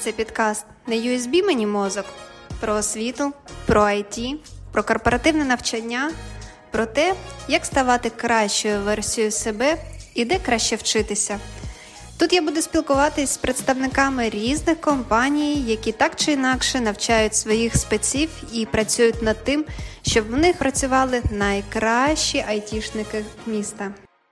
Це підкаст не USB мені мозок про освіту, про IT, про корпоративне навчання, про те, як ставати кращою версією себе і де краще вчитися. Тут я буду спілкуватись з представниками різних компаній, які так чи інакше навчають своїх спеців і працюють над тим, щоб в них працювали найкращі айтішники міста.